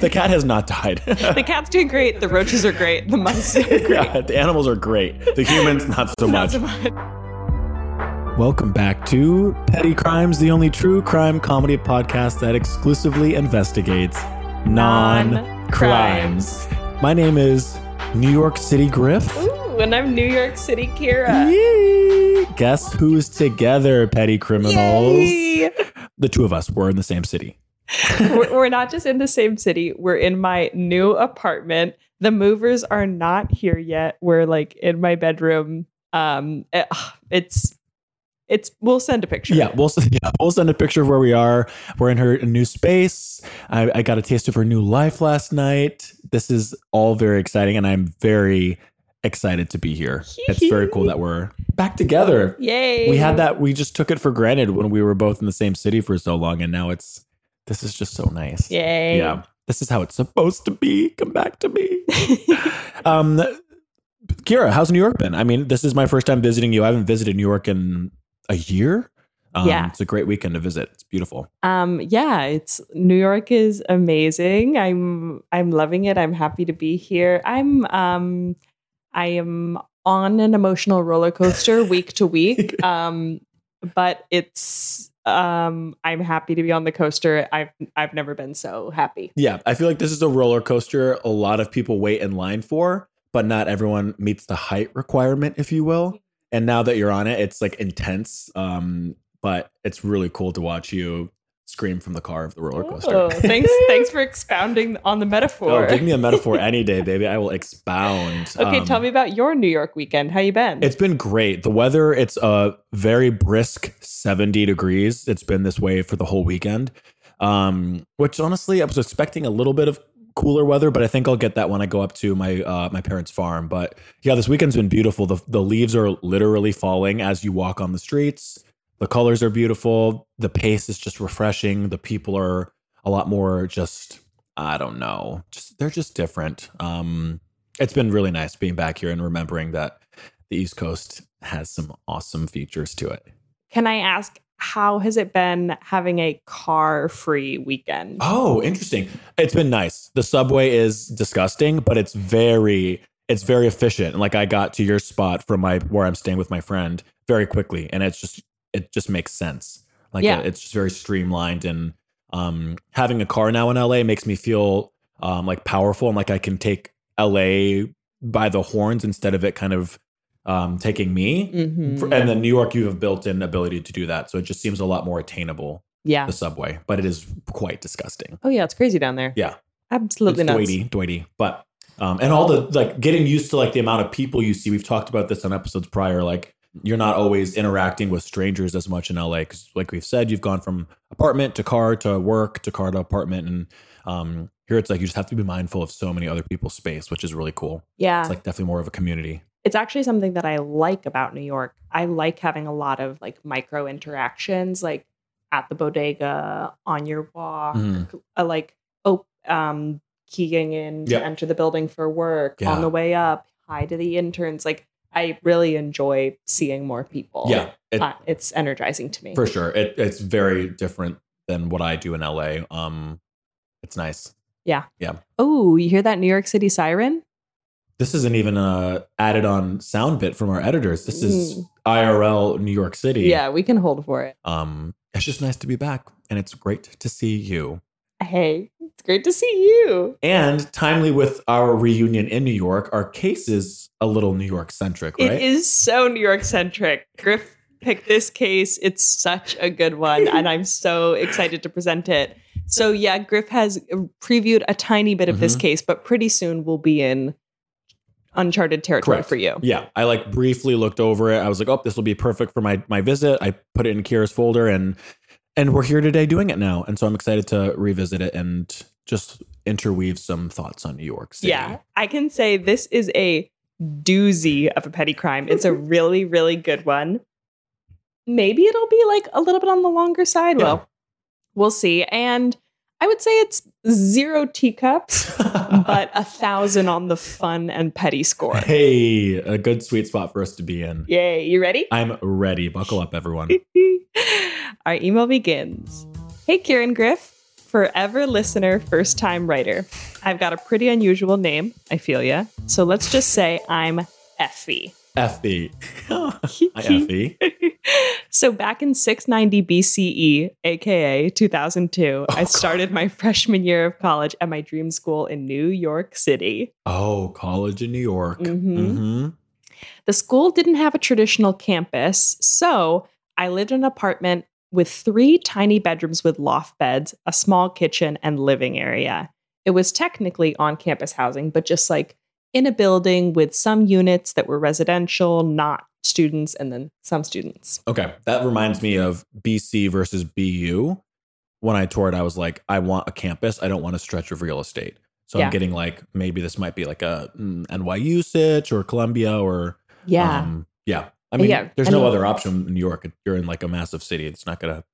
The cat has not died. the cat's doing great. The roaches are great. The mice are great. Yeah, the animals are great. The humans, not so Not much. so much. Welcome back to Petty Crimes, the only true crime comedy podcast that exclusively investigates non crimes. My name is New York City Griff. Ooh, and I'm New York City Kira. Yay! Guess who's together, petty criminals? Yay! The two of us were in the same city. we're, not just in the same city. We're in my new apartment. The movers are not here yet. We're like in my bedroom. Um, it- it's it's. We'll send a picture. Yeah, we'll yeah, we'll send a picture of where we are. We're in her new space. I, I got a taste of her new life last night. This is all very exciting, and I'm very excited to be here. It's very cool that we're back together. Yay! We had that. We just took it for granted when we were both in the same city for so long, and now it's this is just so nice. Yay! Yeah, this is how it's supposed to be. Come back to me. um, Kira, how's New York been? I mean, this is my first time visiting you. I haven't visited New York in a year. Um, Yeah. it's a great weekend to visit. It's beautiful. Um, yeah, it's New York is amazing. I'm I'm loving it. I'm happy to be here. I'm um I am on an emotional roller coaster week to week. Um, but it's um I'm happy to be on the coaster. I've I've never been so happy. Yeah, I feel like this is a roller coaster. A lot of people wait in line for, but not everyone meets the height requirement, if you will. And now that you're on it, it's like intense. Um, but it's really cool to watch you scream from the car of the roller coaster. Oh, thanks thanks for expounding on the metaphor. Oh, give me a metaphor any day, baby. I will expound. okay, Um, tell me about your New York weekend. How you been? It's been great. The weather, it's a very brisk 70 degrees. It's been this way for the whole weekend. Um, which honestly, I was expecting a little bit of cooler weather, but I think I'll get that when I go up to my uh, my parents' farm. But yeah, this weekend's been beautiful. The the leaves are literally falling as you walk on the streets. The colors are beautiful. The pace is just refreshing. The people are a lot more just I don't know. Just they're just different. Um it's been really nice being back here and remembering that the East Coast has some awesome features to it. Can I ask how has it been having a car-free weekend? Oh, interesting. It's been nice. The subway is disgusting, but it's very it's very efficient. And like I got to your spot from my where I'm staying with my friend very quickly and it's just it just makes sense. Like Yeah. it's just very streamlined and um having a car now in LA makes me feel um like powerful and like I can take LA by the horns instead of it kind of um taking me. Mhm. For- and then New York, you have built-in ability to do that, so it just seems a lot more attainable. yeah. The subway, but it is quite disgusting. Oh yeah, it's crazy down there. Yeah, Absolutely not. doity, doity. But um, and all the like getting used to like the amount of people you see. We've talked about this on episodes prior. Like you're not always interacting with strangers as much in LA because, like we've said, you've gone from apartment to car to work to car to apartment, and um, here it's like you just have to be mindful of so many other people's space, which is really cool. Yeah. It's like definitely more of a community. it's actually something that I like about New York. I like having a lot of like micro interactions, like at the bodega, on your walk, uh, like oh, um, keying in to enter the building for work Yeah. on the way up. Hi to the interns. Like I really enjoy seeing more people. Yeah, it, Uh, it's energizing to me. For sure. It, it's very different than what I do in LA. Um, it's nice. Yeah. Yeah. Oh, you hear that New York City siren? This isn't even a added on sound bit from our editors. This is Mm. IRL New York City. Yeah, we can hold for it. Um, it's just nice to be back and it's great to see you. Hey, it's great to see you. And timely with our reunion in New York, our case is a little New York centric, right? It is so New York centric. Griff picked this case. It's such a good one, and I'm so excited to present it. So, yeah, Griff has previewed a tiny bit of this Mhm. case, but pretty soon we'll be in uncharted territory Correct. for you. Yeah, I like briefly looked over it. I was like, "Oh, this will be perfect for my my visit." I put it in Kira's folder, and and we're here today doing it now. And so I'm excited to revisit it and just interweave some thoughts on New York City. Yeah, I can say this is a doozy of a petty crime. It's a really, really good one. Maybe it'll be like a little bit on the longer side. Yeah. Well, we'll see. And I would say it's zero teacups, but a thousand on the fun and petty score. hey, a good sweet spot for us to be in. Yay, you ready? I'm ready. Buckle up, everyone. Our email begins. Hey, Kira and Griff. Forever listener, first time writer. I've got a pretty unusual name, I feel ya. So let's just say I'm Effie. Effie. Hi, Effie. so back in 690 BCE, aka 2002, I started my freshman year of college at my dream school in New York City. Oh, college in New York. Mhm. hmm The school didn't have a traditional campus, so I lived in an apartment with three tiny bedrooms with loft beds, a small kitchen, and living area. It was technically on campus housing, but just like in a building with some units that were residential, not students, and then some students. Okay. That reminds me of BC versus BU. When I toured, I was like, I want a campus. I don't want a stretch of real estate. So Yeah. I'm getting like, maybe this might be like a mm, NYU sitch or Columbia or, Yeah. um, yeah. I mean, Yeah, there's I no mean- other option in New York. You're in like a massive city. It's not going to,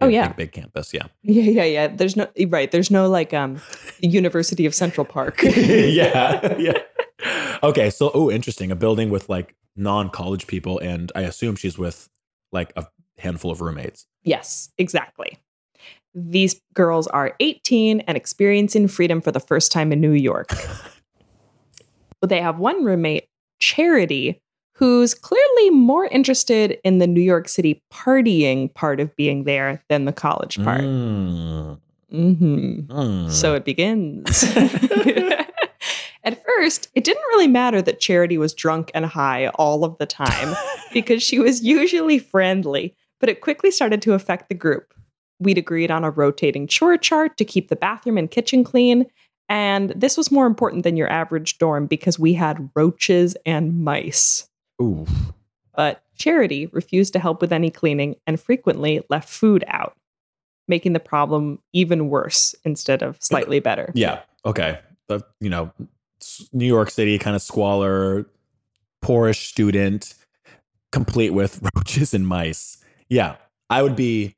Oh, yeah. big, big campus. Yeah. yeah, yeah, yeah. There's no right. There's no like um University of Central Park. yeah. Yeah. Okay. So, oh, interesting. A building with like non college people. And I assume she's with like a handful of roommates. Yes, exactly. These girls are 18 and experiencing freedom for the first time in New York. but they have one roommate, Charity, who's clearly more interested in the New York City partying part of being there than the college part. Mm, hmm mm. So it begins. At first, it didn't really matter that Charity was drunk and high all of the time because she was usually friendly, but it quickly started to affect the group. We'd agreed on a rotating chore chart to keep the bathroom and kitchen clean, and this was more important than your average dorm because we had roaches and mice. Ooh. But Charity refused to help with any cleaning and frequently left food out, making the problem even worse instead of slightly better. Yeah. Okay. You know, New York City kind of squalor, poorish student, complete with roaches and mice. Yeah. I would be,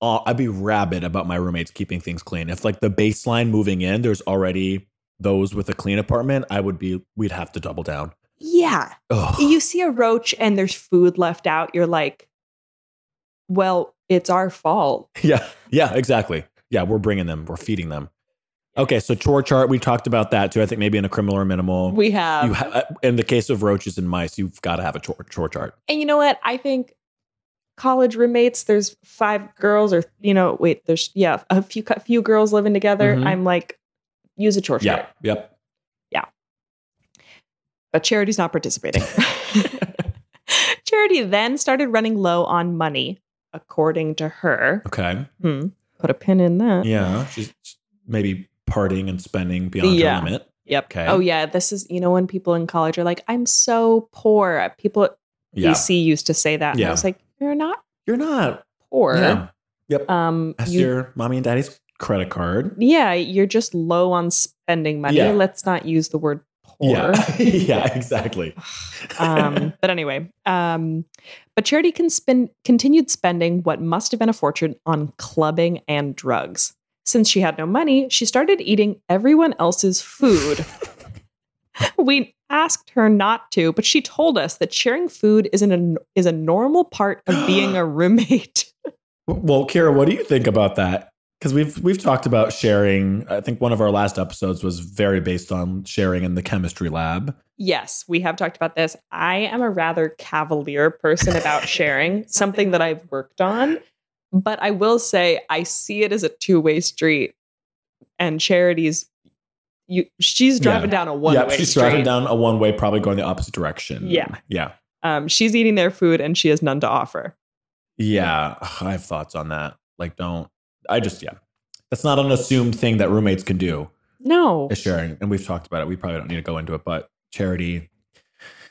uh, I'd be rabid about my roommates keeping things clean. If like the baseline moving in, there's already those with a clean apartment, I would be, we'd have to double down. Yeah. Ugh. You see a roach and there's food left out, you're like, well, it's our fault. Yeah. Yeah. Exactly. Yeah. We're bringing them, we're feeding them. Okay. So chore chart, we talked about that too. I think maybe in a criminal or minimal. We have. you ha- in the case of roaches and mice, you've got to have a chore, chore chart. and you know what? I think college roommates, there's five girls or, you know, wait, there's, yeah, a few, a few girls living together. Mhm. I'm like, use a chore Yeah. chart. Yep. Yeah. But Charity's not participating. Charity then started running low on money, according to her. Okay. Hmm. Put a pin in that. Yeah. She's maybe partying and spending beyond Yeah. her limit. Yep. Okay. Oh yeah, this is you know when people in college are like, "I'm so poor." People at Yeah. BC used to say that. And I was like, "You're not You're not. poor." Yeah. Yep. Um, That's you- your mommy and daddy's credit card. yeah, you're just low on spending money. Yeah. Let's not use the word poor. Yeah. yeah. Exactly. um, but anyway, um, but Charity can spend continued spending what must have been a fortune on clubbing and drugs. Since she had no money, she started eating everyone else's food. we asked her not to, but she told us that sharing food is an is a normal part of being a roommate. well, Kira, what do you think about that? Because we've we've talked about sharing. I think one of our last episodes was very based on sharing in the chemistry lab. yes, we have talked about this. I am a rather cavalier person about sharing, something that I've worked on. But I will say I see it as a two-way street. And Charity's. You, she's driving Yeah. down a one-way yeah, she's street. driving down a one way, probably going the opposite direction. Yeah. Yeah. Um, she's eating their food and she has none to offer. Yeah, I have thoughts on that. Like, don't. I just yeah, that's not an assumed thing that roommates can do. No. Is sharing, and we've talked about it. We probably don't need to go into it, but charity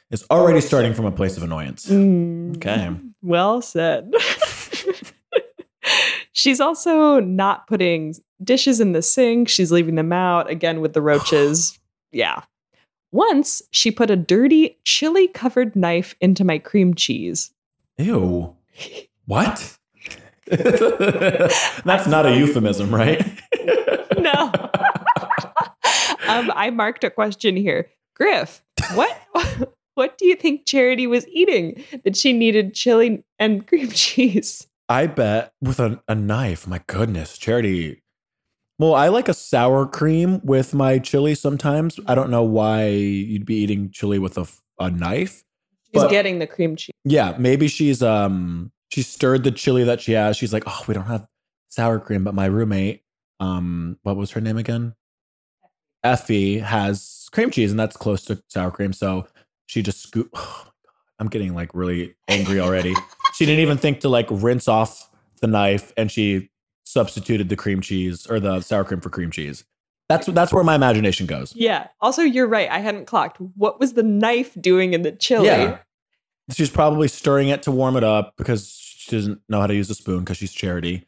is already starting from a place of annoyance. Mm, Okay. Well said. She's also not putting dishes in the sink. She's leaving them out again with the roaches. yeah. Once she put a dirty chili covered knife into my cream cheese. Ew. What? that's not a euphemism, right? No. um, I marked a question here. Griff, what what do you think Charity was eating that she needed chili and cream cheese? I bet with a, a knife. My goodness, charity. Well, I like a sour cream with my chili sometimes. I don't know why you'd be eating chili with a, a knife. She's But- getting the cream cheese. Yeah, maybe she's um she stirred the chili that she has. She's like, "Oh, we don't have sour cream, but my roommate um what was her name again? Effie has cream cheese and that's close to sour cream, so she just scoop oh I'm getting like really angry already. she didn't even think to like rinse off the knife and she substituted the cream cheese or the sour cream for cream cheese. That's that's where my imagination goes. Yeah. Also, you're right. I hadn't clocked. What was the knife doing in the chili? Yeah. She's probably stirring it to warm it up because she doesn't know how to use a spoon because she's charity.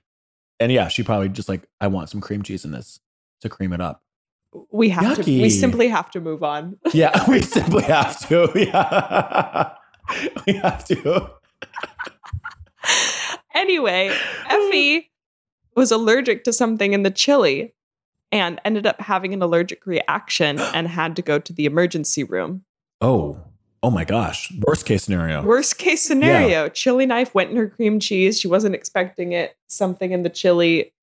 And yeah, she probably just like, I want some cream cheese in this to cream it up. We have to. We simply have to move on. Yeah, we simply have to. Yeah. we have to. anyway, Effie was allergic to something in the chili and ended up having an allergic reaction and had to go to the emergency room. Oh, oh my gosh. Worst case scenario. Worst case scenario, chili knife went in her cream cheese. She wasn't expecting it. Something in the chili.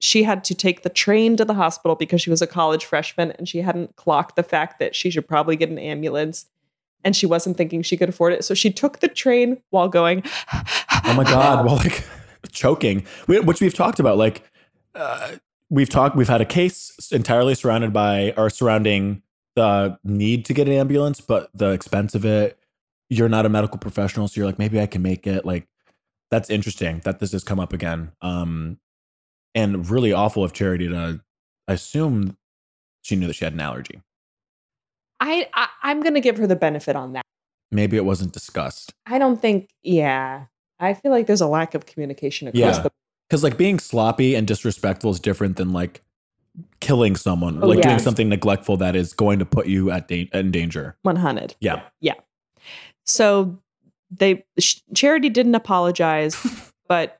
She had to take the train to the hospital because she was a college freshman and she hadn't clocked the fact that she should probably get an ambulance. And she wasn't thinking she could afford it. So she took the train while going, Oh my God. Well, like choking, we- which we've talked about. Like, uh, we've talked, we've had a case entirely surrounded by or surrounding the need to get an ambulance, but the expense of it. You're not a medical professional, so you're like, maybe I can make it. Like, that's interesting that this has come up again. Um, and really awful of Charity to assume she knew that she had an allergy. I, I I'm gonna give her the benefit on that. Maybe it wasn't discussed. I don't think, yeah. I feel like there's a lack of communication across Yeah. the because like being sloppy and disrespectful is different than like killing someone Oh, like yeah. doing something neglectful that is going to put you at da- in danger 100. yeah Yeah. So they sh- Charity didn't apologize, but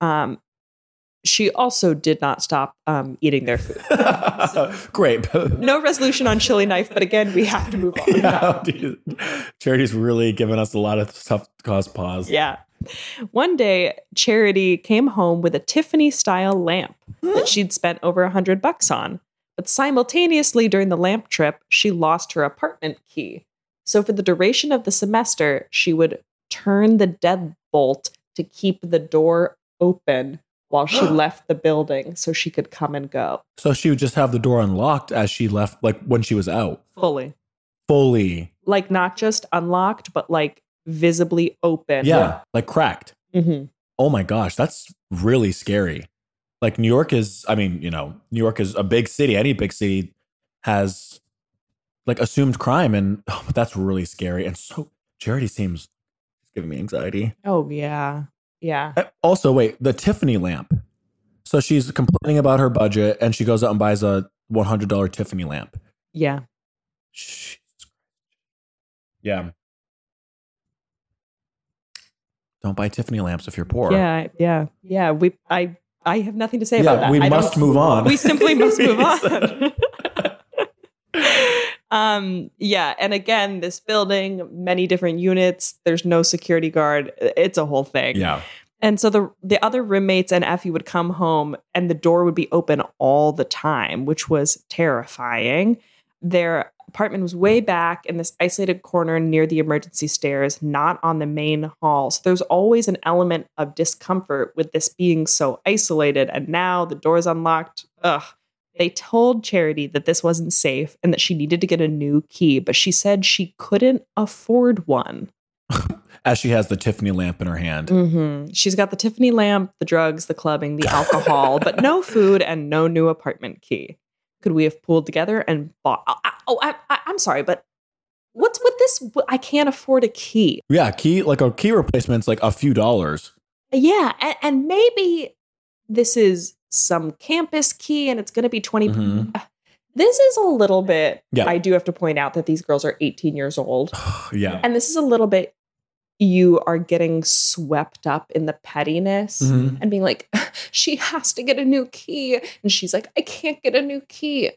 um she also did not stop um eating their food. great No resolution on chili knife, but again, we have to move on. yeah, charity's really given us a lot of stuff to cause pause Yeah. One day, Charity came home with a Tiffany style lamp that she'd spent over a hundred bucks on. But simultaneously during the lamp trip, she lost her apartment key. So for the duration of the semester, she would turn the deadbolt to keep the door open while she left the building so she could come and go so she would just have the door unlocked as she left like when she was out fully. fully Like not just unlocked, but like visibly open. yeah like cracked Mhm. oh my gosh that's really scary like new york is i mean you know new york is a big city any big city has like assumed crime and oh, but that's really scary and so charity seems it's giving me anxiety Oh, yeah. Yeah. Also wait the tiffany lamp so she's complaining about her budget and she goes out and buys a $100 tiffany lamp Yeah. Yeah don't buy tiffany lamps if you're poor Yeah, yeah, yeah. We, I, I have nothing to say Yeah, about that. we I must move on. We simply must move on. um, yeah, and again, this building, many different units. There's no security guard. It's a whole thing. yeah And so the the other roommates and Effie would come home and the door would be open all the time, which was terrifying. Their apartment was way back in this isolated corner near the emergency stairs, not on the main hall. So there's always an element of discomfort with this being so isolated. And now the door's unlocked. Ugh. They told Charity that this wasn't safe and that she needed to get a new key, but she said she couldn't afford one. as she has the tiffany lamp in her hand hmm She's got the Tiffany lamp, the drugs, the clubbing, the alcohol, but no food and no new apartment key. Could we have pulled together and bought? Oh, I, oh I, I, I'm sorry, but what's with this? I can't afford a key. Yeah, key like a key replacement's like a few dollars. Yeah, and, and maybe this is some campus key, and it's going to be 20 Mhm. This is a little bit. Yeah. I do have to point out that these girls are 18 years old. yeah. And this is a little bit, you are getting swept up in the pettiness Mhm. and being like, she has to get a new key. And she's like, I can't get a new key.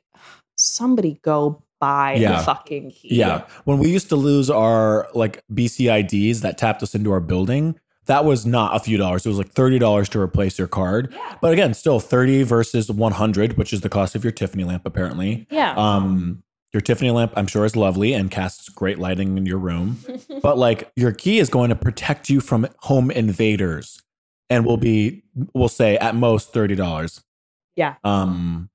Somebody go buy Yeah. a fucking key. Yeah. When we used to lose our like BCIDs that tapped us into our building, that was not a few dollars. It was like thirty dollars to replace your card. Yeah. But again, still thirty versus one hundred, which is the cost of your Tiffany lamp, apparently. Yeah. Um, your Tiffany lamp, I'm sure, is lovely and casts great lighting in your room. but like your key is going to protect you from home invaders, and will be, we'll say, at most thirty dollars. Yeah. Um,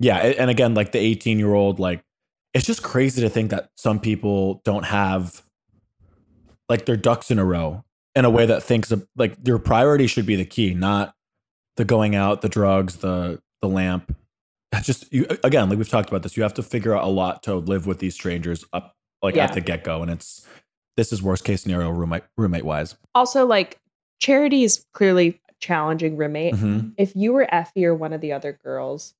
yeah, and again, like the 18 year old, like it's just crazy to think that some people don't have like their ducks in a row in a way that thinks of like your priority should be the key, not the going out, the drugs, the the lamp. That's just you again, like we've talked about this. You have to figure out a lot to live with these strangers up like Yeah. at the get go, and it's this is worst case scenario roommate roommate wise. also, like Charity is clearly a challenging roommate. Mhm. If you were Effie or one of the other girls,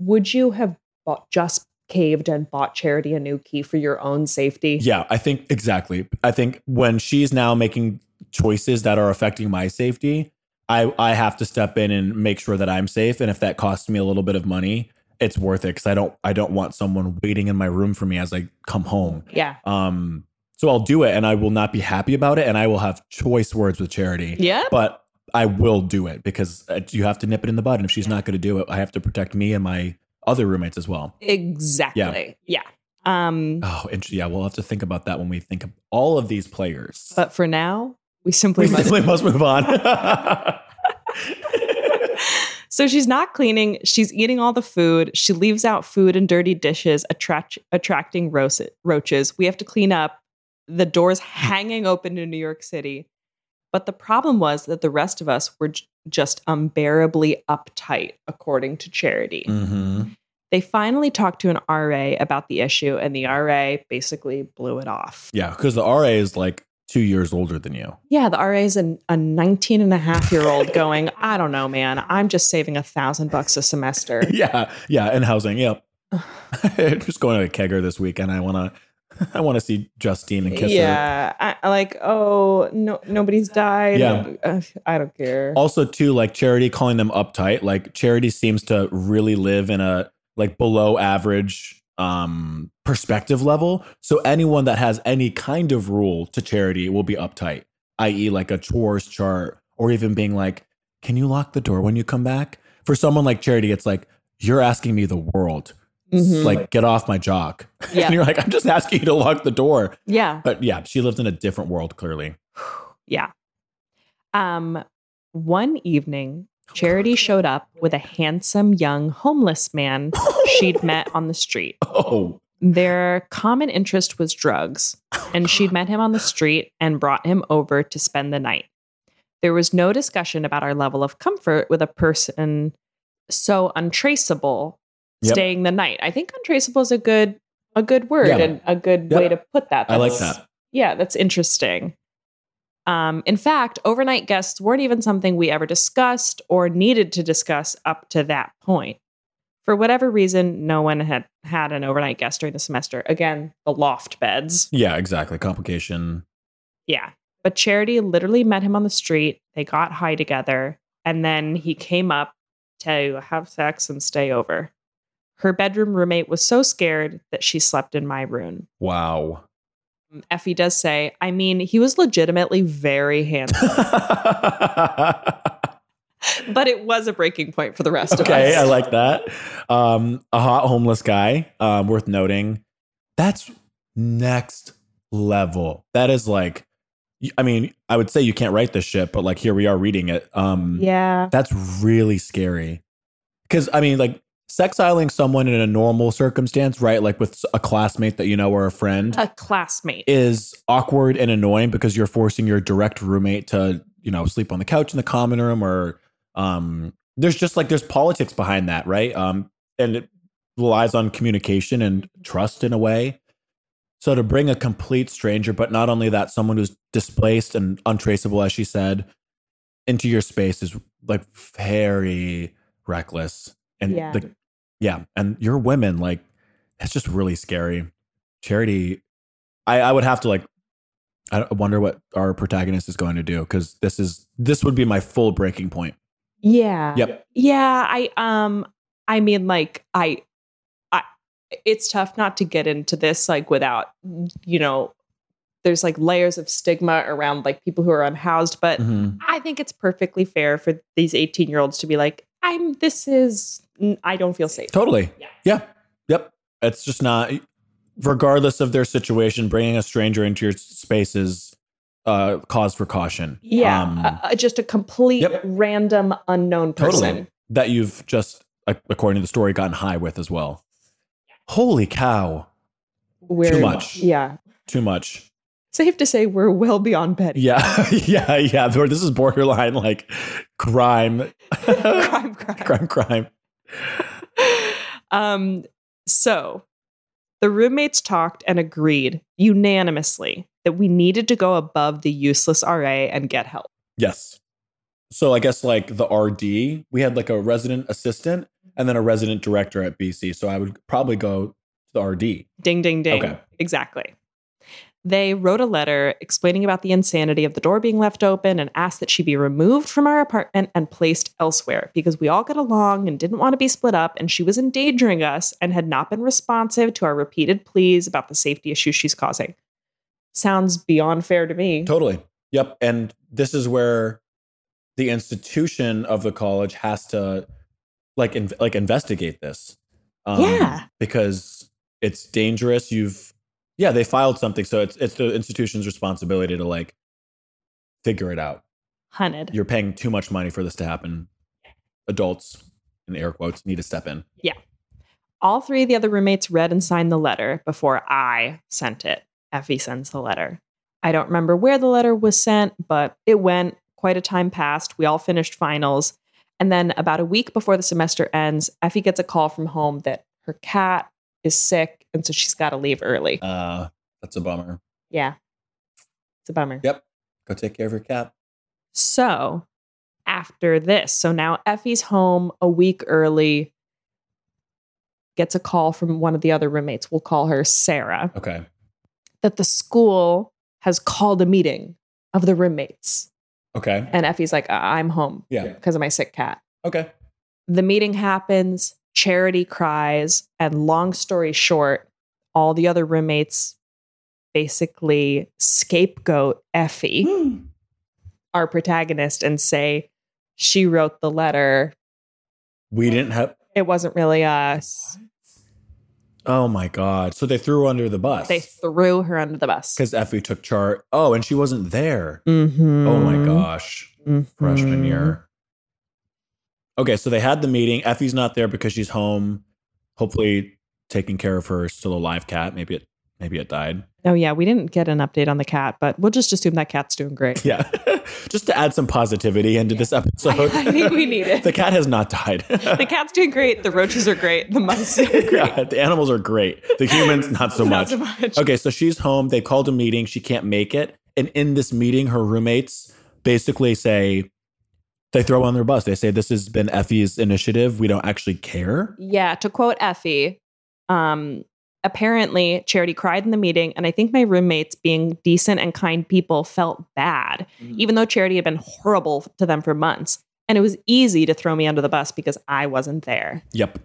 would you have bought, just caved and bought Charity a new key for your own safety? Yeah, I think exactly. I think when she's now making choices that are affecting my safety, I I have to step in and make sure that I'm safe. And if that costs me a little bit of money, it's worth it because I don't I don't want someone waiting in my room for me as I come home. Yeah. Um, so I'll do it, and I will not be happy about it, and I will have choice words with Charity. Yeah. But I will do it because uh, you have to nip it in the bud. And if she's not going to do it, I have to protect me and my other roommates as well. Exactly. Yeah. Um, Oh, and yeah, we'll have to think about that when we think of all of these players. but for now, we simply we must. simply must move on. So she's not cleaning. She's eating all the food. She leaves out food and dirty dishes, attract, attracting roach- roaches. We have to clean up. The doors hanging open in New York City. But the problem was that the rest of us were j- just unbearably uptight, according to Charity. hmm They finally talked to an RA about the issue, and the RA basically blew it off. Yeah, because the RA is like two years older than you. Yeah, the RA is an, a 19 and a half year old going, I don't know, man. I'm just saving a thousand bucks a semester. Yeah, yeah, and housing. Yep. Just going to a kegger this weekend. I want to. I want to see Justine and kiss her. yeah, I, I like, oh, no, nobody's died. Yeah. Uh, I don't care. Also, too, like Charity calling them uptight. Like Charity seems to really live in a like below average um perspective level. So anyone that has any kind of rule to Charity will be uptight, i.e., like a chores chart, or even being like, "Can you lock the door when you come back?" For someone like Charity, it's like you're asking me the world. Mhm. Like, get off my jock. Yeah. and you're like, I'm just asking you to lock the door. yeah, But yeah, she lived in a different world, clearly. yeah. Um, one evening, Charity showed up with a handsome young homeless man she'd met on the street. Oh, Their common interest was drugs, and she'd met him on the street and brought him over to spend the night. There was no discussion about our level of comfort with a person so untraceable Yep. staying the night. I think untraceable is a good a good word Yeah. and a good way to put that. I like that. Yeah, that's interesting. Um, in fact, overnight guests weren't even something we ever discussed or needed to discuss up to that point. For whatever reason, no one had had an overnight guest during the semester. Again, the loft beds. Yeah, exactly. Complication. Yeah. But Charity literally met him on the street. They got high together. And then he came up to have sex and stay over. Her bedroom roommate was so scared that she slept in my room. Wow. Effie does say, I mean, he was legitimately very handsome, but it was a breaking point for the rest of us. okay. I like that. Um, a hot homeless guy, um, worth noting. That's next level. That is like, I mean, I would say you can't write this shit, but like here we are reading it. Um, yeah. That's really scary. Because I mean, like sexiling someone in a normal circumstance, right? Like with a classmate that you know or a friend, A classmate. is awkward and annoying because you're forcing your direct roommate to, you know, sleep on the couch in the common room or um there's just like there's politics behind that, right? Um and it relies on communication and trust in a way. So to bring a complete stranger, but not only that, someone who's displaced and untraceable, as she said, into your space is like very reckless. And Yeah. the yeah, and you're women, like it's just really scary. Charity, I, I would have to like I wonder what our protagonist is going to do because this is this would be my full breaking point. Yeah. Yep. Yeah, I um I mean like I I it's tough not to get into this like without you know there's like layers of stigma around like people who are unhoused, but Mhm. I think it's perfectly fair for these 18 year olds to be like, I'm, this is, I don't feel safe. Totally. Yeah. Yeah. Yep. It's just not, regardless of their situation, bringing a stranger into your space is uh, cause for caution. Yeah. Um, uh, uh, just a complete Yep. random unknown person. Totally. that you've just, according to the story, gotten high with as well. Holy cow. We're, much. Yeah. Too much. Safe to say we're well beyond petty. Yeah. yeah. Yeah. This is borderline like crime. crime, crime. crime, crime. um, so the roommates talked and agreed unanimously that we needed to go above the useless RA and get help. Yes. So I guess like the RD, we had like a resident assistant and then a resident director at BC. So I would probably go to the RD. Ding, ding, ding. Okay. Exactly. They wrote a letter explaining about the insanity of the door being left open and asked that she be removed from our apartment and placed elsewhere because we all got along and didn't want to be split up and she was endangering us and had not been responsive to our repeated pleas about the safety issues she's causing. Sounds beyond fair to me. Totally. Yep. And this is where the institution of the college has to like in, like investigate this. Um, Yeah. Because it's dangerous. You've yeah, they filed something, so it's it's the institution's responsibility to like figure it out. Hunted. You're paying too much money for this to happen. Adults, in air quotes, need to step in. Yeah. All three of the other roommates read and signed the letter before I sent it. Effie sends the letter. I don't remember where the letter was sent, but it went. Quite a time passed. We all finished finals. And then about a week before the semester ends, Effie gets a call from home that her cat is sick. And so she's got to leave early. Uh, that's a bummer. yeah. It's a bummer. Yep. Go take care of your cat. So after this, so now Effie's home a week early, gets a call from one of the other roommates. We'll call her Sarah. Okay. that the school has called a meeting of the roommates. Okay. And Effie's like, "I- I'm home Yeah. because of my sick cat. Okay. The meeting happens, Charity cries, and long story short, all the other roommates basically scapegoat Effie, our protagonist, and say she wrote the letter. We didn't have. It wasn't really us. Oh my god! So they threw her under the bus. They threw her under the bus. because Effie took charge. Oh, and she wasn't there. Mhm. Oh my gosh, freshman Mhm. year. Okay, so they had the meeting. Effie's not there because she's home, hopefully taking care of her still alive cat. Maybe it, maybe it died. Oh yeah, we didn't get an update on the cat, but we'll just assume that cat's doing great. Yeah, just to add some positivity into this episode. I think we need it. the cat has not died. The cat's doing great. The roaches are great. The mice are great. Yeah, the animals are great. The humans, not so Not much. so much. Okay, so she's home. They called a meeting. She can't make it. And in this meeting, her roommates basically say, they throw on their bus. They say, This has been Effie's initiative. We don't actually care. Yeah, to quote Effie, um, apparently Charity cried in the meeting, and I think my roommates, being decent and kind people, felt bad, even though Charity had been horrible to them for months. And it was easy to throw me under the bus because I wasn't there. Yep.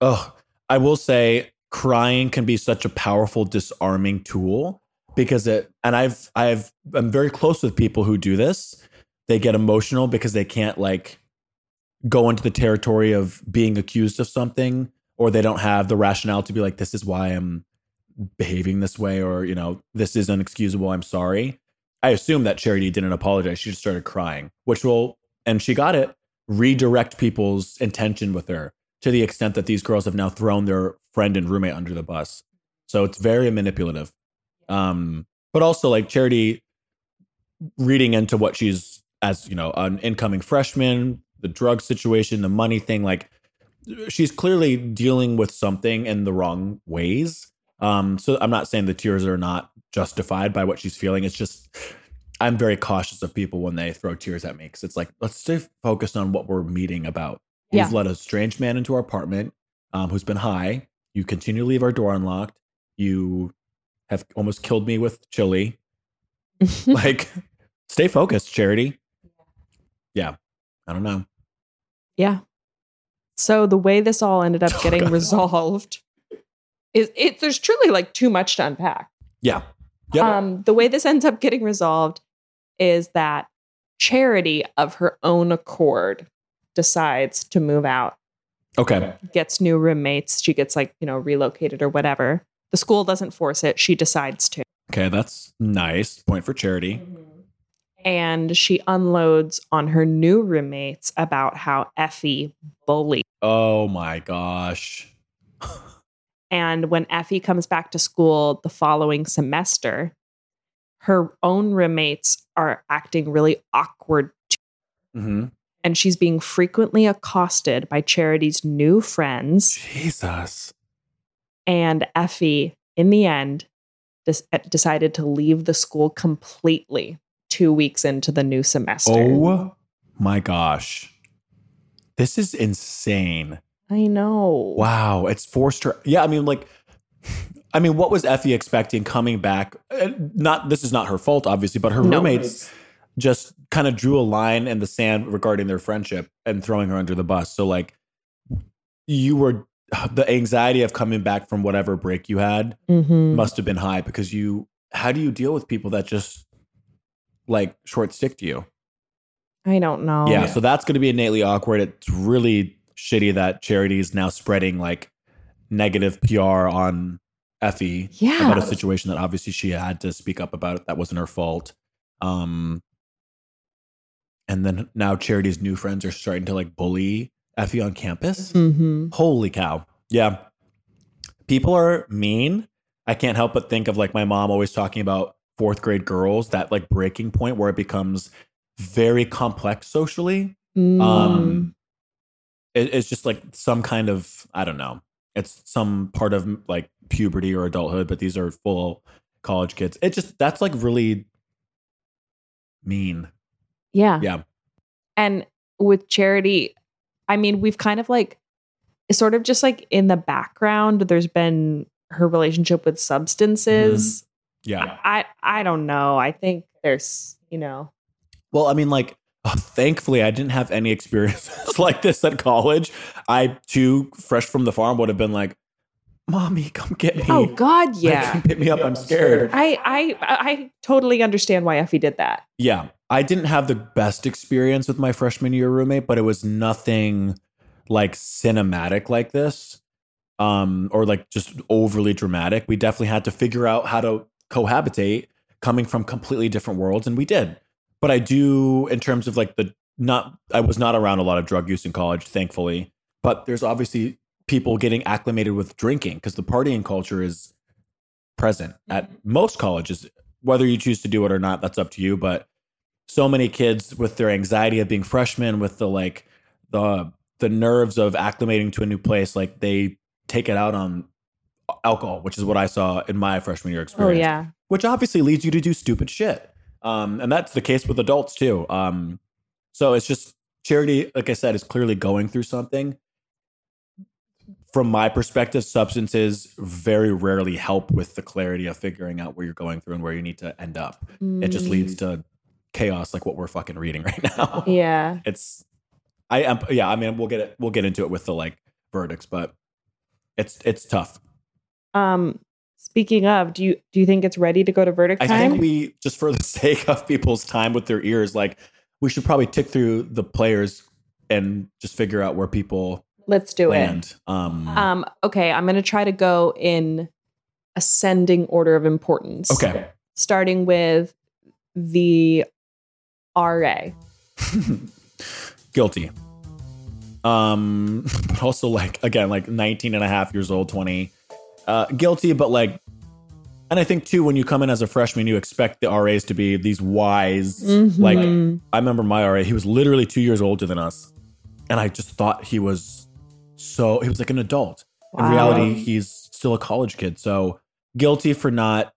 Oh, I will say crying can be such a powerful disarming tool because it and I've I've I'm very close with people who do this. They get emotional because they can't like go into the territory of being accused of something or they don't have the rationale to be like this is why I'm behaving this way or you know this is unexcusable I'm sorry. I assume that Charity didn't apologize. She just started crying, which will and she got it redirect people's intention with her to the extent that these girls have now thrown their friend and roommate under the bus. So it's very manipulative. Um, but also like Charity reading into what she's as, you know, an incoming freshman, the drug situation, the money thing, like she's clearly dealing with something in the wrong ways. Um, so I'm not saying the tears are not justified by what she's feeling. It's just I'm very cautious of people when they throw tears at me because it's like let's stay focused on what we're meeting about. Yeah. You've let a strange man into our apartment um, who's been high. You continue to leave our door unlocked. You have almost killed me with chili. like, stay focused, Charity. Yeah, I don't know. Yeah. So the way this all ended up Oh, getting God. resolved is it there's truly like too much to unpack. Yeah, Yep. Um, the way this ends up getting resolved is that Charity, of her own accord, decides to move out, okay. gets new roommates. She gets like, you know, relocated or whatever. The school doesn't force it. She decides to. Okay, that's nice. Point for charity. And she unloads on her new roommates about how Effie bullied. Oh my gosh. And when Effie comes back to school the following semester, her own roommates are acting really awkward hmm and she's being frequently accosted by Charity's new friends. Jesus. And Effie, in the end, des- decided to leave the school completely two weeks into the new semester. Oh my gosh. This is insane. I know. Wow. It's forced her. Yeah. I mean, like, I mean, what was Effie expecting coming back? Uh, Not this is not her fault, obviously, but her No. roommates just kind of drew a line in the sand regarding their friendship and throwing her under the bus. So, like, you were the anxiety of coming back from whatever break you had Mhm. must have been high because you. How do you deal with people that just like short stick to you? I don't know. Yeah, so that's going to be innately awkward. It's really shitty that Charity is now spreading like negative PR on Effie Yeah. about a situation that obviously she had to speak up about. It. That wasn't her fault. Um, and then now Charity's new friends are starting to like bully Effie on campus. hmm Holy cow. Yeah. People are mean. I can't help but think of like my mom always talking about fourth grade girls, that like breaking point where it becomes very complex socially. Mm. Um, it, it's just like some kind of, I don't know, it's some part of like puberty or adulthood, but these are full college kids. It just, that's like really mean. yeah. Yeah. And with Charity, I mean, we've kind of like sort of just like in the background, there's been her relationship with substances. Yeah. I I don't know. I think there's, you know, Well, I mean, like, oh, thankfully, I didn't have any experiences like this at college. I, too, fresh from the farm, would have been like, "Mommy, come get me! oh God, yeah. come pick me up. I'm scared." I I I totally understand why Effie did that. Yeah, I didn't have the best experience with my freshman year roommate, but it was nothing like cinematic like this, um, or like just overly dramatic. We definitely had to figure out how to cohabitate, coming from completely different worlds, and we did. But I do, in terms of like the not, I was not around a lot of drug use in college, thankfully. But there's obviously people getting acclimated with drinking because the partying culture is present at mm-hmm. most colleges. Whether you choose to do it or not, that's up to you. But so many kids with their anxiety of being freshmen, with the like the the nerves of acclimating to a new place, like they take it out on alcohol, which is what I saw in my freshman year Oh experience yeah. which obviously leads you to do stupid shit. Um, and that's the case with adults too. Um, so it's just charity, like I said, is clearly going through something. From my perspective, substances very rarely help with the clarity of figuring out where you're going through and where you need to end up. It just Mm, leads to chaos, like what we're fucking reading right now. Yeah. It's, I am, yeah. I mean, we'll get it. We'll get into it with the like verdicts, but it's it's tough. Um speaking of, do you do you think it's ready to go to verdict I time? think we just for the sake of people's time with their ears, like we should probably tick through the players and just figure out where people Let's do it. land. Um, Um, okay, I'm gonna try to go in ascending order of importance. okay. Starting with the RA. Guilty. Um, but also like again, like 19 and a half years old, 20. Uh, guilty, but like, and I think too, when you come in as a freshman, you expect the RAs to be these wise, like Mhm. I remember my RA, he was literally two years older than us. And I just thought he was so, he was like an adult. In reality, he's still a college kid. So guilty for not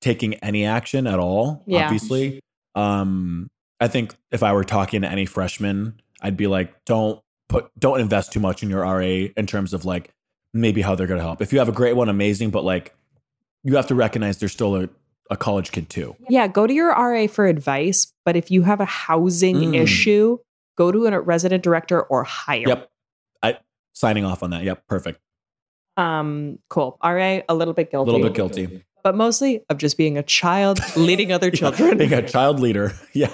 taking any action at all, Yeah. obviously. Um, I think if I were talking to any freshman, I'd be like, don't put, don't invest too much in your RA in terms of like maybe how they're going to help. If you have a great one, amazing. But like, you have to recognize they're still a, a college kid too. yeah, go to your RA for advice, but if you have a housing Mm. issue, go to a resident director or hire. Yep. I signing off on that. Yep. Perfect. Um, cool. RA, a little bit guilty. A little bit guilty. But mostly of just being a child leading other children. Being a child leader. Yeah.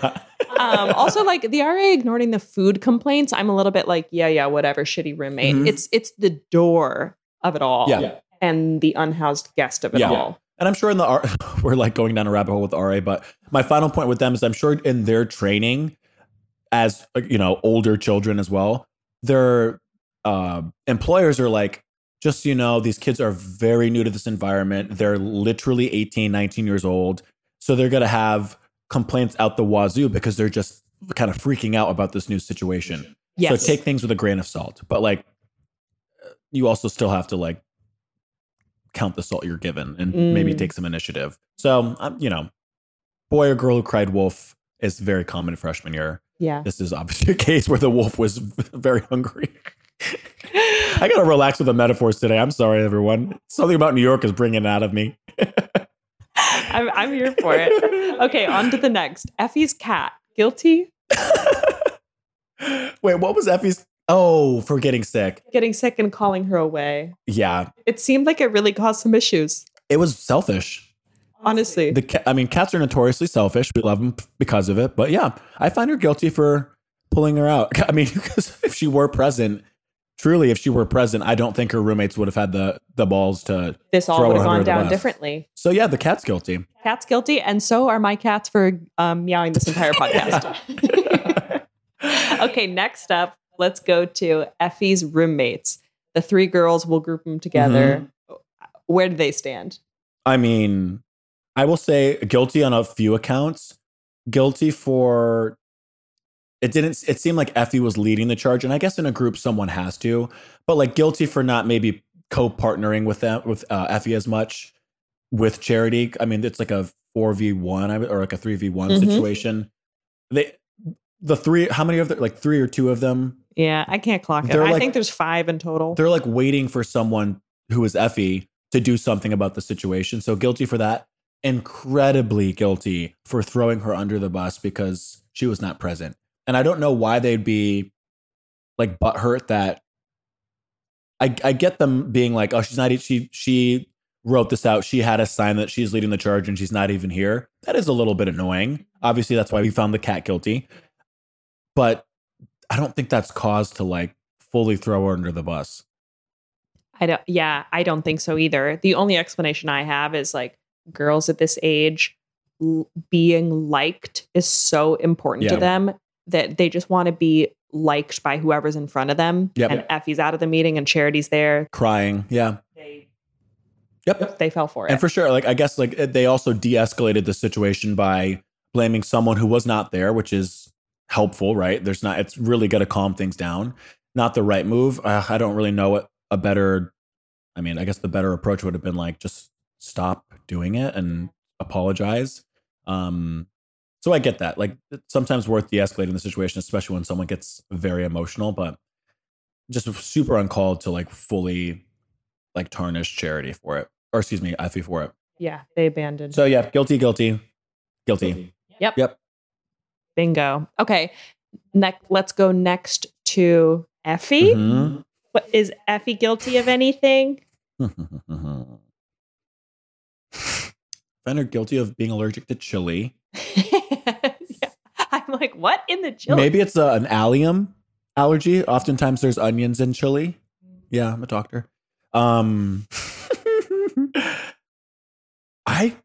um, also, like the RA ignoring the food complaints, I'm a little bit like, yeah, yeah, whatever, shitty roommate. Mhm. It's it's the door of it all, Yeah. and the unhoused guest of it Yeah. all. And I'm sure in the R, we're like going down a rabbit hole with RA, but my final point with them is I'm sure in their training as uh, you know older children as well, their uh, employers are like, just so you know, these kids are very new to this environment. They're literally 18, 19 years old, so they're gonna have complaints out the wazoo because they're just kind of freaking out about this new situation. Yes, So take things with a grain of salt, but like you also still have to like count the salt you're given and maybe Mm. take some initiative. So, um, you know, boy or girl who cried wolf is very common freshman year. yeah. This is obviously a case where the wolf was very hungry. I gotta relax with the metaphors today. I'm sorry, everyone. Something about New York is bringing it out of me. I'm I'm here for it. Okay, on to the next. Effie's cat guilty, Wait, what was Effie's? Oh, for getting sick. getting sick and calling her away. Yeah, It seemed like it really caused some issues. it was selfish. Honestly, the ca- I mean, cats are notoriously selfish. We love them because of it. But yeah, I find her guilty for pulling her out. I mean, because if she were present, truly, if she were present, I don't think her roommates would have had the the balls to. this all would have gone down differently. So yeah, the cat's guilty. Cat's guilty, and so are my cats for um, meowing this entire podcast. okay, next up, let's go to Effie's roommates. The three girls, we'll group them together. Where do they stand? I mean, I will say guilty on a few accounts. Guilty for it didn't. It seemed like Effie was leading the charge, and I guess in a group someone has to. But like guilty for not maybe co-partnering with them with uh, Effie as much with Charity. I mean, it's like a four v one or like a three v one Mhm. situation. They the three. How many of them? Like three or two of them. Yeah, I can't clock it. They're I think there's five in total. They're like waiting for someone who is Effie to do something about the situation. So guilty for that. Incredibly guilty for throwing her under the bus because she was not present. And I don't know why they'd be like butthurt that I I get them being like, oh, she's not she she wrote this out. She had a sign that she's leading the charge and she's not even here. That is a little bit annoying. Obviously, that's why we found the cat guilty. But I don't think that's cause to like fully throw her under the bus. I don't. Yeah, I don't think so either. The only explanation I have is like girls at this age being liked is so important to them that they just want to be liked by whoever's in front of them. Yep. And Effie's out of the meeting and Charity's there. Crying. Yeah. They Yep. they fell for it. And for sure, like I guess like they also de-escalated the situation by blaming someone who was not there, which is helpful, right? There's not. It's really going to calm things down. Not the right move. Uh, I don't really know what a better. I mean, I guess the better approach would have been like just stop doing it and apologize. Um, so I get that. Like it's sometimes worth de-escalating the situation, especially when someone gets very emotional. But just super uncalled to like fully like tarnish charity for it, or excuse me, Effie for it. yeah, they abandoned. So yeah, guilty, guilty, guilty. Yep. Yep. Bingo. Okay. Next, let's go next to Effie. Mhm. What is Effie guilty of anything? Find her guilty of being allergic to chili. I'm like, what in the chili? Maybe it's uh, an allium allergy. Oftentimes there's onions in chili. Yeah, I'm a doctor. Um, I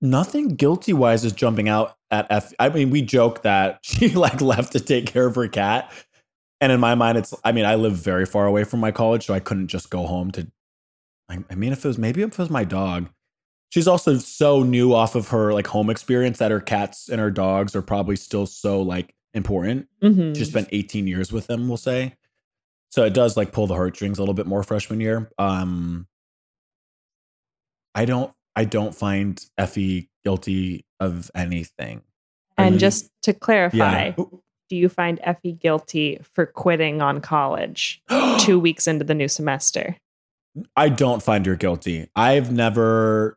nothing guilty wise is jumping out at F. I mean, we joke that she like left to take care of her cat, and in my mind, it's. I mean, I live very far away from my college, so I couldn't just go home to. I, I mean, if it was maybe if it was my dog. She's also so new off of her like home experience that her cats and her dogs are probably still so like important. Mhm. She spent 18 years with them, we'll say. So it does like pull the heartstrings a little bit more freshman year. Um I don't I don't find Effie guilty of anything. And you- just to clarify, yeah. do you find Effie guilty for quitting on college two weeks into the new semester? I don't find her guilty. I've never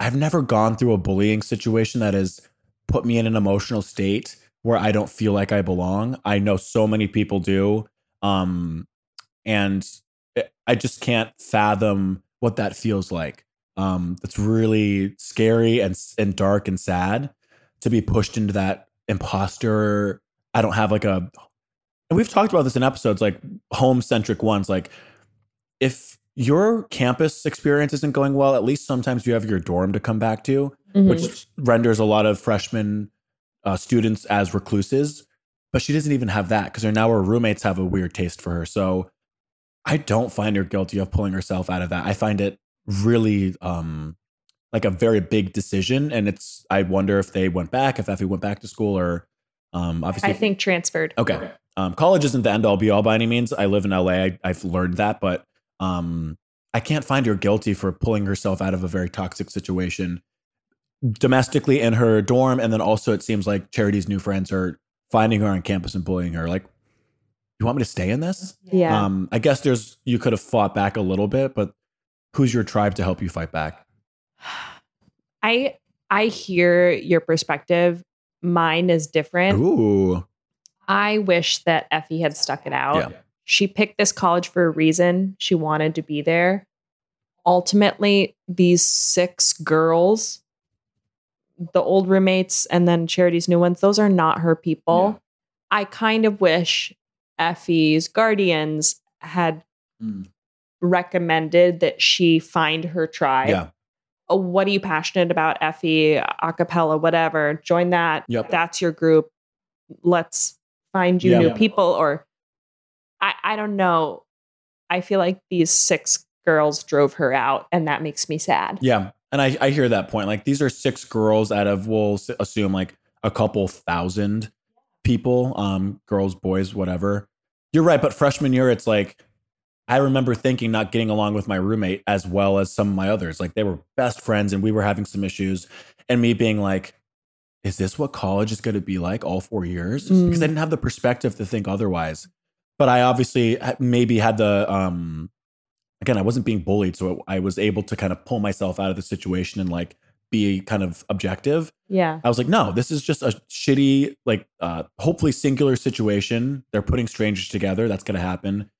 I've never gone through a bullying situation that has put me in an emotional state where I don't feel like I belong. I know so many people do. Um and I just can't fathom what that feels like. um, that's really scary and and dark and sad to be pushed into that imposter. I don't have like a. And we've talked about this in episodes like home centric ones. Like if your campus experience isn't going well, at least sometimes you have your dorm to come back to, Mhm. which renders a lot of freshman uh, students as recluses. But she doesn't even have that because her now her roommates have a weird taste for her. So I don't find her guilty of pulling herself out of that. I find it really um like a very big decision, and it's. I wonder if they went back, if Effie went back to school, or um obviously I think transferred. Okay. Um, college isn't the end all be all by any means. I live in LA. I, I've learned that, but um, I can't find her guilty for pulling herself out of a very toxic situation domestically in her dorm. And then also, it seems like Charity's new friends are finding her on campus and bullying her. Like, you want me to stay in this? Yeah. Um, I guess there's, you could have fought back a little bit, but who's your tribe to help you fight back? I I hear your perspective. Mine is different. Ooh. I wish that Effie had stuck it out. Yeah. She picked this college for a reason. She wanted to be there. Ultimately, these six girls, the old roommates and then Charity's new ones, those are not her people. Yeah. I kind of wish Effie's guardians had Mm. recommended that she find her tribe. Yeah. Oh, what are you passionate about, Effie? Acapella, whatever. Join that. Yep. That's your group. Let's find you Yeah. new people. Or I, I don't know. I feel like these six girls drove her out, and that makes me sad. Yeah. And I, I hear that point. Like these are six girls out of, we'll assume like a couple thousand people, um, girls, boys, whatever. You're right. But freshman year, it's like, I remember thinking not getting along with my roommate as well as some of my others. Like they were best friends and we were having some issues. And me being like, is this what college is going to be like all four years? Mm. Because I didn't have the perspective to think otherwise. But I obviously maybe had the, um, again, I wasn't being bullied. So I was able to kind of pull myself out of the situation and like be kind of objective. Yeah. I was like, no, this is just a shitty, like, uh, hopefully singular situation. They're putting strangers together. That's going to happen.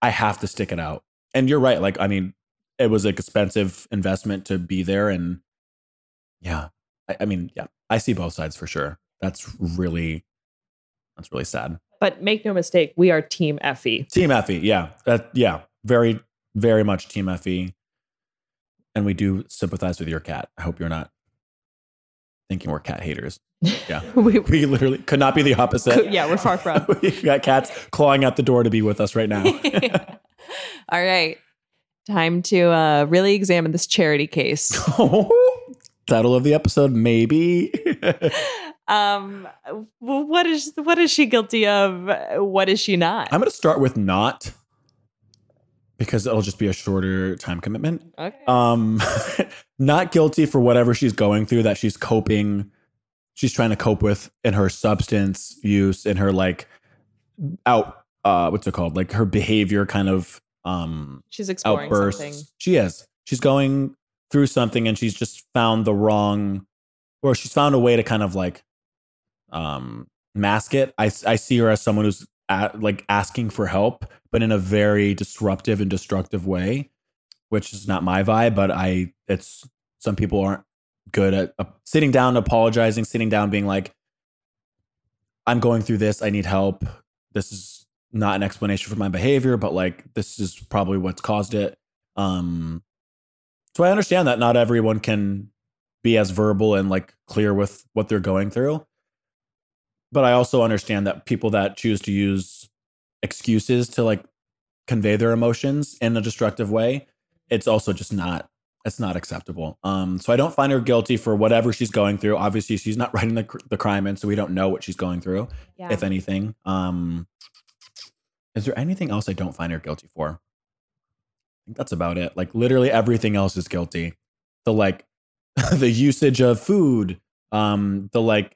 I have to stick it out. And you're right. Like, I mean, it was an expensive investment to be there. And yeah, I, I mean, yeah, I see both sides for sure. That's really, that's really sad. But make no mistake, we are Team Effie. Team Effie. Yeah. That, yeah. Very, very much Team Effie. And we do sympathize with your cat. I hope you're not thinking we're cat haters. Yeah. we, We literally could not be the opposite. yeah, we're far from. We've got cats clawing at the door to be with us right now. All right. Time to uh, really examine this charity case. Title of the episode, maybe. Um, what is what is she guilty of? What is she not? I'm going to start with not because it'll just be a shorter time commitment. okay. Um, not guilty for whatever she's going through that she's coping, she's trying to cope with in her substance use, in her like out, uh, what's it called? Like her behavior kind of um She's exploring outbursts. something. She is. She's going through something and she's just found the wrong or she's found a way to kind of like um mask it. I I see her as someone who's at, like asking for help but in a very disruptive and destructive way, which is not my vibe, but I it's some people aren't good at uh, sitting down apologizing, sitting down being like I'm going through this, I need help. This is not an explanation for my behavior, but like this is probably what's caused it. Um so I understand that not everyone can be as verbal and like clear with what they're going through. But I also understand that people that choose to use excuses to like convey their emotions in a destructive way, it's also just not it's not acceptable. Um so I don't find her guilty for whatever she's going through. Obviously, she's not writing the the crime in, so we don't know what she's going through Yeah. if anything. Um, is there anything else I don't find her guilty for? I think that's about it. Like literally everything else is guilty. The like the usage of food, um, the like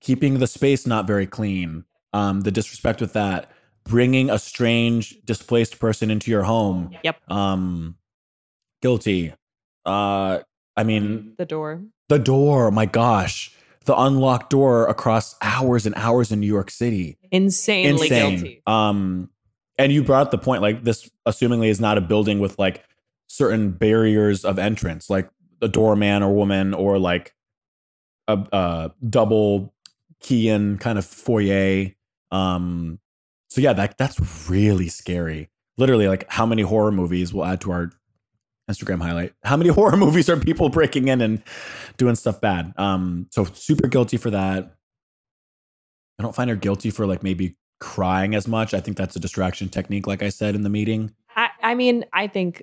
keeping the space not very clean, um, the disrespect with that, bringing a strange displaced person into your home, Yep. um, guilty. Uh, I mean, The door. the door, my gosh, the unlocked door across hours and hours in New York City. Insanely Insane. guilty. Um, and you brought up the point, like this, assumingly, is not a building with like certain barriers of entrance, like a doorman or woman, or like a, a double key in kind of foyer. Um, so yeah, that that's really scary. Literally, like how many horror movies will add to our Instagram highlight? How many horror movies are people breaking in and doing stuff bad? Um, so super guilty for that. I don't find her guilty for like maybe crying as much. I think that's a distraction technique, like I said in the meeting. I, I mean, I think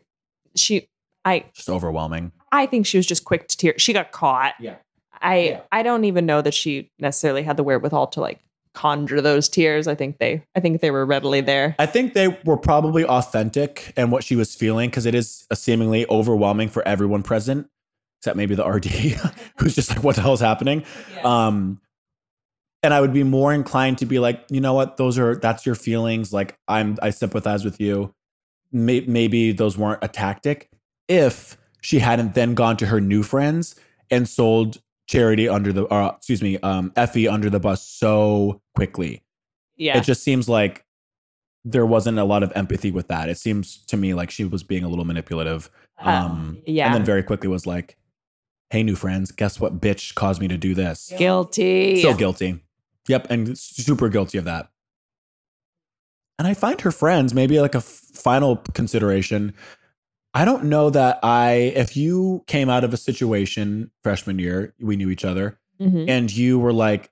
she, I, Just overwhelming. I think she was just quick to tear. She got caught. Yeah. I, Yeah. I don't even know that she necessarily had the wherewithal to like conjure those tears. I think they, I think they were readily there. I think they were probably authentic and what she was feeling because it is a seemingly overwhelming for everyone present, except maybe the RD who's just like, what the hell is happening? Um, and I would be more inclined to be like, you know what, those are that's your feelings. Like I'm, I sympathize with you. May, maybe those weren't a tactic. If she hadn't then gone to her new friends and sold Charity under the, uh, excuse me, um, Effie under the bus so quickly yeah. it just seems like there wasn't a lot of empathy with that. It seems to me like she was being a little manipulative. Um, yeah. And then very quickly was like, hey, new friends, guess what bitch caused me to do this? Guilty. So guilty. Yep. And super guilty of that. And I find her friends, maybe like a f- final consideration. I don't know that I, if you came out of a situation freshman year, we knew each other, Mhm. and you were like,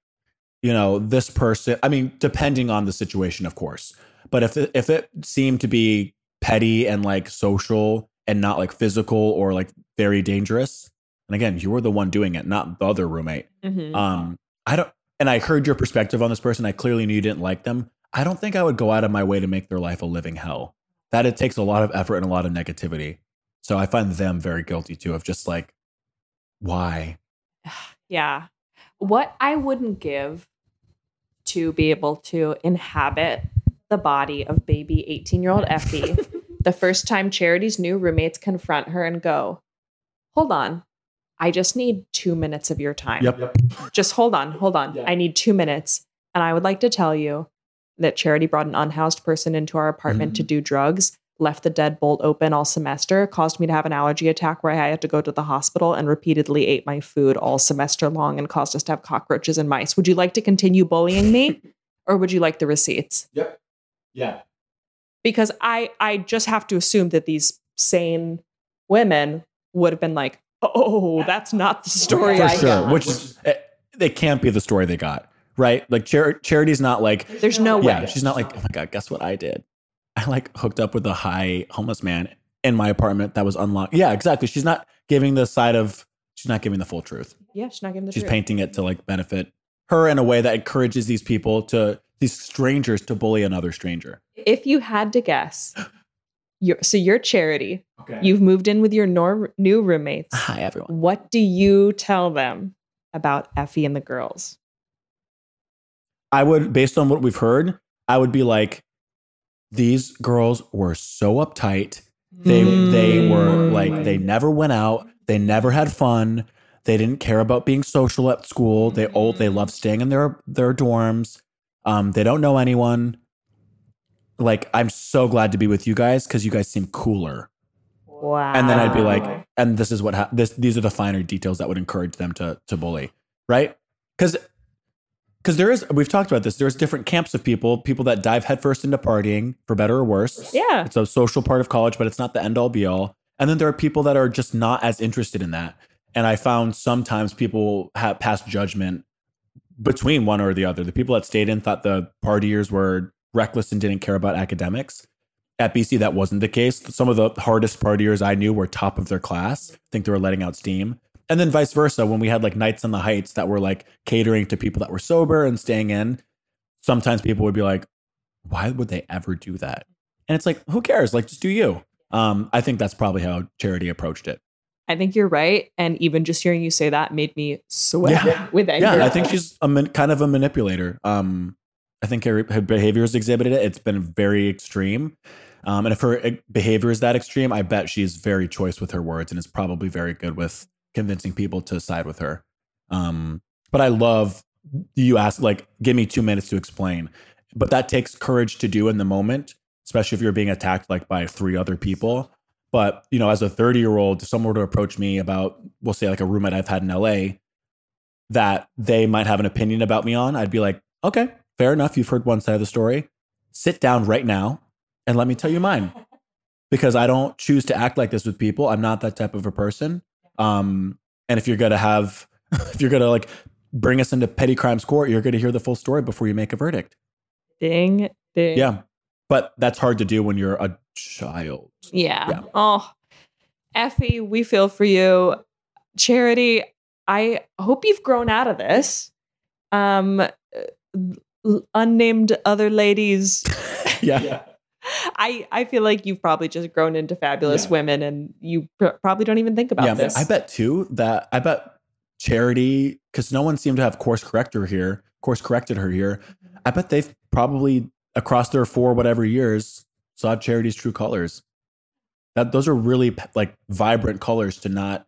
you know, this person, I mean, depending on the situation, of course. But if it, if it seemed to be petty and like social and not like physical or like very dangerous, and again, you were the one doing it, not the other roommate. Mhm. Um, I don't, and I heard your perspective on this person. I clearly knew you didn't like them. I don't think I would go out of my way to make their life a living hell. That it takes a lot of effort and a lot of negativity. So I find them very guilty too of just like, why? Yeah. What I wouldn't give to be able to inhabit the body of baby 18 year old Effie the first time Charity's new roommates confront her and go, Hold on. I just need two minutes of your time. Yep. Just hold on. Hold on. Yeah. I need two minutes. And I would like to tell you that Charity brought an unhoused person into our apartment to mm-hmm. do drugs, left the deadbolt open all semester, caused me to have an allergy attack where I had to go to the hospital, and repeatedly ate my food all semester long and caused us to have cockroaches and mice. Would you like to continue bullying me? or would you like the receipts? Yep. Yeah. Because I I just have to assume that these sane women would have been like, oh, that's not the story For I sure. got. Which is, it, it can't be the story they got, right? Like Char- Charity's not like, There's no way. yeah, she's not like, oh my God, guess what I did? I like hooked up with a high homeless man in my apartment that was unlocked. Yeah, exactly. She's not giving the side of, she's not giving the full truth. Yeah, she's not giving the she's truth. painting it to like benefit her in a way that encourages these people to these strangers to bully another stranger. If you had to guess, you're, so you're charity. Okay. You've moved in with your nor- new roommates. Hi everyone. What do you tell them about Effie and the girls? I would, based on what we've heard, I would be like, these girls were so uptight. They they were like they never went out. They never had fun. They didn't care about being social at school. They oh they love staying in their their dorms. Um, they don't know anyone. Like I'm so glad to be with you guys because you guys seem cooler. Wow. and then I'd be like, and this is what ha- this these are the finer details that would encourage them to to bully, right? Because because there is we've talked about this. There's different camps of people, people that dive headfirst into partying for better or worse. yeah. It's a social part of college, but it's not the end all be all. And then there are people that are just not as interested in that. And I found sometimes people have passed judgment between one or the other. The people that stayed in thought the partiers were reckless and didn't care about academics. At BC, that wasn't the case. Some of the hardest partiers I knew were top of their class. I think they were letting out steam. And then vice versa, when we had like nights on the heights that were like catering to people that were sober and staying in, sometimes people would be like, why would they ever do that? And it's like, who cares? Like, just do you. Um, I think that's probably how Charity approached it. I think you're right. And even just hearing you say that made me sweat Yeah. with anger. Yeah, I think she's a man, kind of a manipulator. Um, I think her, her behavior has exhibited it. It's been very extreme. Um, and if her eh, behavior is that extreme, I bet she's very choice with her words and is probably very good with convincing people to side with her. Um, but I love you ask like, give me two minutes to explain. But that takes courage to do in the moment, especially if you're being attacked like by three other people. But you know, as a 30 year old, someone were to approach me about, we'll say like a roommate I've had in LA, that they might have an opinion about me on, I'd be like, okay, fair enough. You've heard one side of the story. Sit down right now and let me tell you mine. Because I don't choose to act like this with people. I'm not that type of a person. Um, and if you're gonna have, if you're gonna like bring us into petty crimes court, you're gonna hear the full story before you make a verdict. Ding, ding. Yeah. But that's hard to do when you're a child. Yeah. Yeah. Oh, Effie, we feel for you. Charity, I hope you've grown out of this. Um, unnamed other ladies. yeah. yeah. I I feel like you've probably just grown into fabulous Yeah. women, and you pr- probably don't even think about yeah, this. I bet too that I bet charity because no one seemed to have course corrector here, course corrected her here. I bet they've probably across their four whatever years saw charity's true colors. That those are really like vibrant colors to not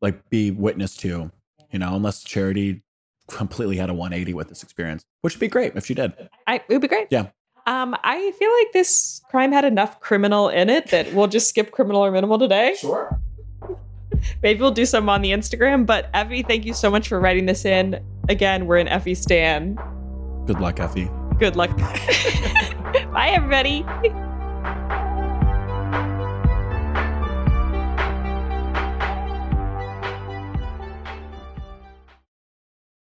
like be witness to, you know, unless charity completely had a 180 with this experience, which would be great if she did. I, it would be great. Yeah. Um, I feel like this crime had enough criminal in it that we'll just skip criminal or minimal today. Sure. Maybe we'll do some on the Instagram. But Effie, thank you so much for writing this in. Again, we're in Effie Stan. Good luck, Effie. Good luck. Bye, everybody.